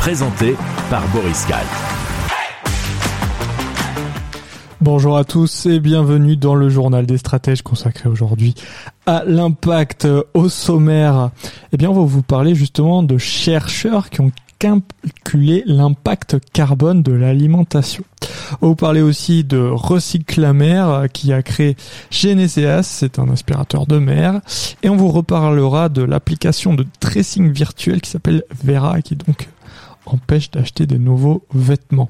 Présenté par Boris Kahl. Bonjour à tous et bienvenue dans le journal des stratèges consacré aujourd'hui à l'impact au sommaire. Eh bien, on va vous parler justement de chercheurs qui ont calculé l'impact carbone de l'alimentation. On parler aussi de Recyclamer qui a créé Geneseas, c'est un aspirateur de mer. Et on vous reparlera de l'application de tracing virtuel qui s'appelle Vera qui donc empêche d'acheter des nouveaux vêtements.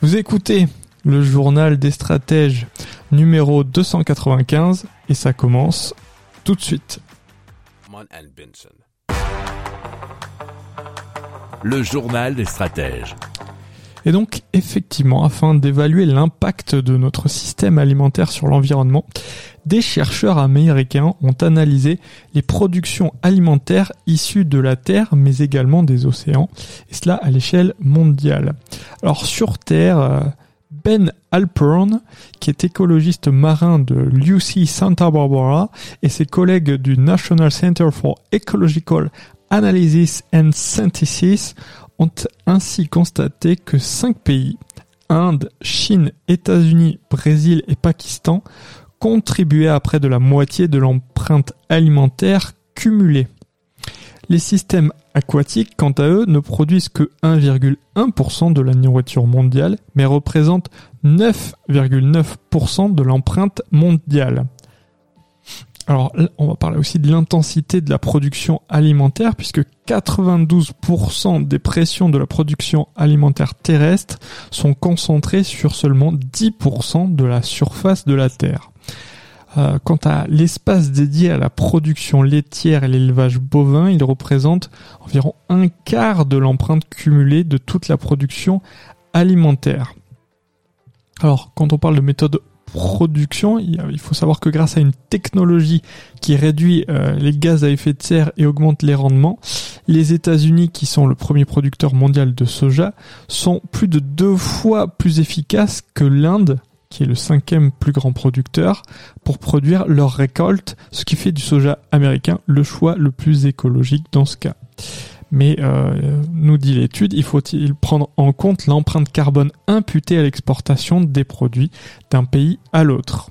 Vous écoutez le journal des stratèges numéro 295 et ça commence tout de suite. Le journal des stratèges. Et donc, effectivement, afin d'évaluer l'impact de notre système alimentaire sur l'environnement, des chercheurs américains ont analysé les productions alimentaires issues de la Terre, mais également des océans, et cela à l'échelle mondiale. Alors, sur Terre, euh, Ben Alpern, qui est écologiste marin de l'UC Santa Barbara, et ses collègues du National Center for Ecological Analysis and Synthesis ont ainsi constaté que cinq pays, Inde, Chine, États-Unis, Brésil et Pakistan, contribuaient à près de la moitié de l'empreinte alimentaire cumulée. Les systèmes aquatiques, quant à eux, ne produisent que 1,1% de la nourriture mondiale, mais représentent 9,9% de l'empreinte mondiale. Alors, on va parler aussi de l'intensité de la production alimentaire, puisque 92% des pressions de la production alimentaire terrestre sont concentrées sur seulement 10% de la surface de la Terre. Euh, quant à l'espace dédié à la production laitière et l'élevage bovin, il représente environ un quart de l'empreinte cumulée de toute la production alimentaire. Alors, quand on parle de méthode production, il faut savoir que grâce à une technologie qui réduit euh, les gaz à effet de serre et augmente les rendements, les États-Unis, qui sont le premier producteur mondial de soja, sont plus de deux fois plus efficaces que l'Inde, qui est le cinquième plus grand producteur, pour produire leur récolte, ce qui fait du soja américain le choix le plus écologique dans ce cas. Mais, euh, nous dit l'étude, il faut-il prendre en compte l'empreinte carbone imputée à l'exportation des produits d'un pays à l'autre?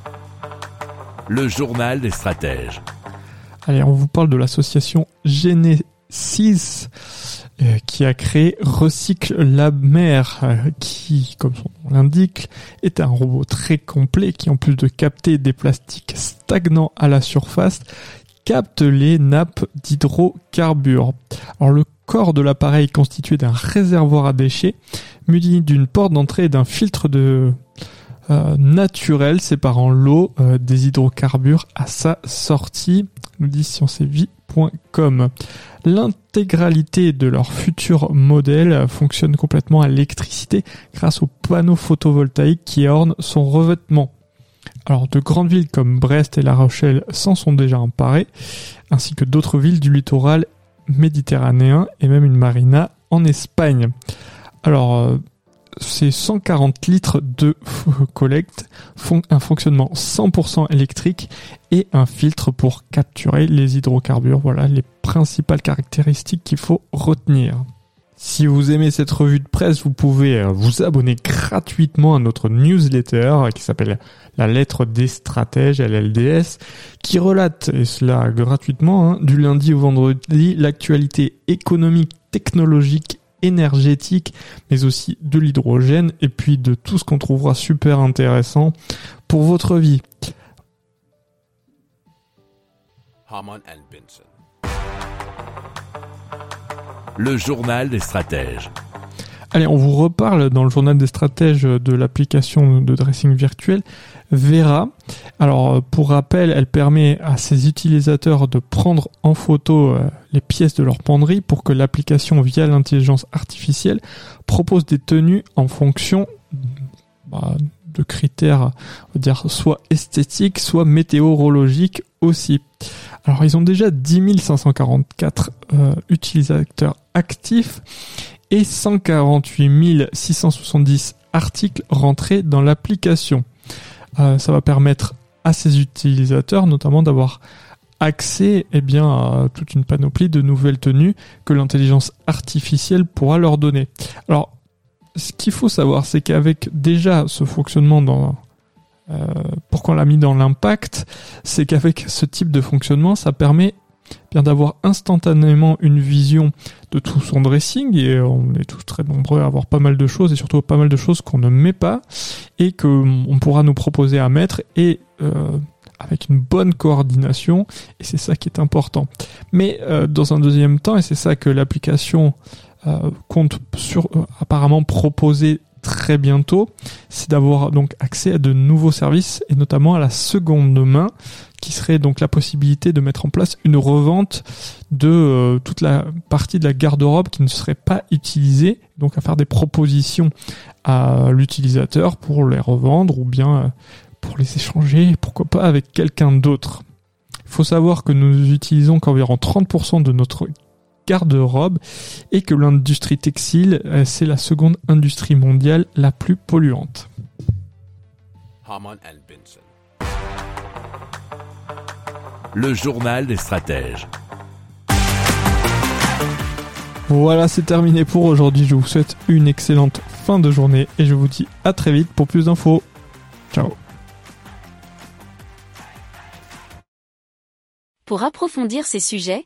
Le journal des stratèges. Allez, on vous parle de l'association Genesis euh, qui a créé Recycle la mer, euh, qui, comme son nom l'indique, est un robot très complet qui, en plus de capter des plastiques stagnants à la surface, capte les nappes d'hydrocarbures. Alors le corps de l'appareil est constitué d'un réservoir à déchets muni d'une porte d'entrée et d'un filtre de euh, naturel séparant l'eau euh, des hydrocarbures à sa sortie, nous dit sciencevie.com. L'intégralité de leur futur modèle euh, fonctionne complètement à l'électricité grâce aux panneaux photovoltaïques qui ornent son revêtement. Alors de grandes villes comme Brest et La Rochelle s'en sont déjà emparées, ainsi que d'autres villes du littoral méditerranéen et même une marina en Espagne. Alors c'est 140 litres de collecte, fon- un fonctionnement 100% électrique et un filtre pour capturer les hydrocarbures. Voilà les principales caractéristiques qu'il faut retenir. Si vous aimez cette revue de presse, vous pouvez euh, vous abonner gratuitement à notre newsletter qui s'appelle La lettre des stratèges, LLDS, qui relate, et cela gratuitement, hein, du lundi au vendredi, l'actualité économique, technologique, énergétique, mais aussi de l'hydrogène et puis de tout ce qu'on trouvera super intéressant pour votre vie. Le journal des stratèges. Allez, on vous reparle dans le journal des stratèges de l'application de dressing virtuel Vera. Alors, pour rappel, elle permet à ses utilisateurs de prendre en photo euh, les pièces de leur penderie pour que l'application, via l'intelligence artificielle, propose des tenues en fonction bah, de critères, on va dire, soit esthétiques, soit météorologiques aussi. Alors, ils ont déjà 10 544 euh, utilisateurs actifs et 148 670 articles rentrés dans l'application. Euh, ça va permettre à ces utilisateurs notamment d'avoir accès eh bien, à toute une panoplie de nouvelles tenues que l'intelligence artificielle pourra leur donner. Alors, ce qu'il faut savoir, c'est qu'avec déjà ce fonctionnement dans... Euh, pourquoi on l'a mis dans l'impact C'est qu'avec ce type de fonctionnement, ça permet bien d'avoir instantanément une vision de tout son dressing et on est tous très nombreux à avoir pas mal de choses et surtout pas mal de choses qu'on ne met pas et que on pourra nous proposer à mettre et euh, avec une bonne coordination et c'est ça qui est important. Mais euh, dans un deuxième temps et c'est ça que l'application compte sur apparemment proposer très bientôt, c'est d'avoir donc accès à de nouveaux services et notamment à la seconde main qui serait donc la possibilité de mettre en place une revente de euh, toute la partie de la garde-robe qui ne serait pas utilisée, donc à faire des propositions à l'utilisateur pour les revendre ou bien euh, pour les échanger, pourquoi pas avec quelqu'un d'autre. Il faut savoir que nous utilisons qu'environ 30% de notre garde-robe et que l'industrie textile, euh, c'est la seconde industrie mondiale la plus polluante. Le journal des stratèges. Voilà, c'est terminé pour aujourd'hui. Je vous souhaite une excellente fin de journée et je vous dis à très vite pour plus d'infos. Ciao. Pour approfondir ces sujets,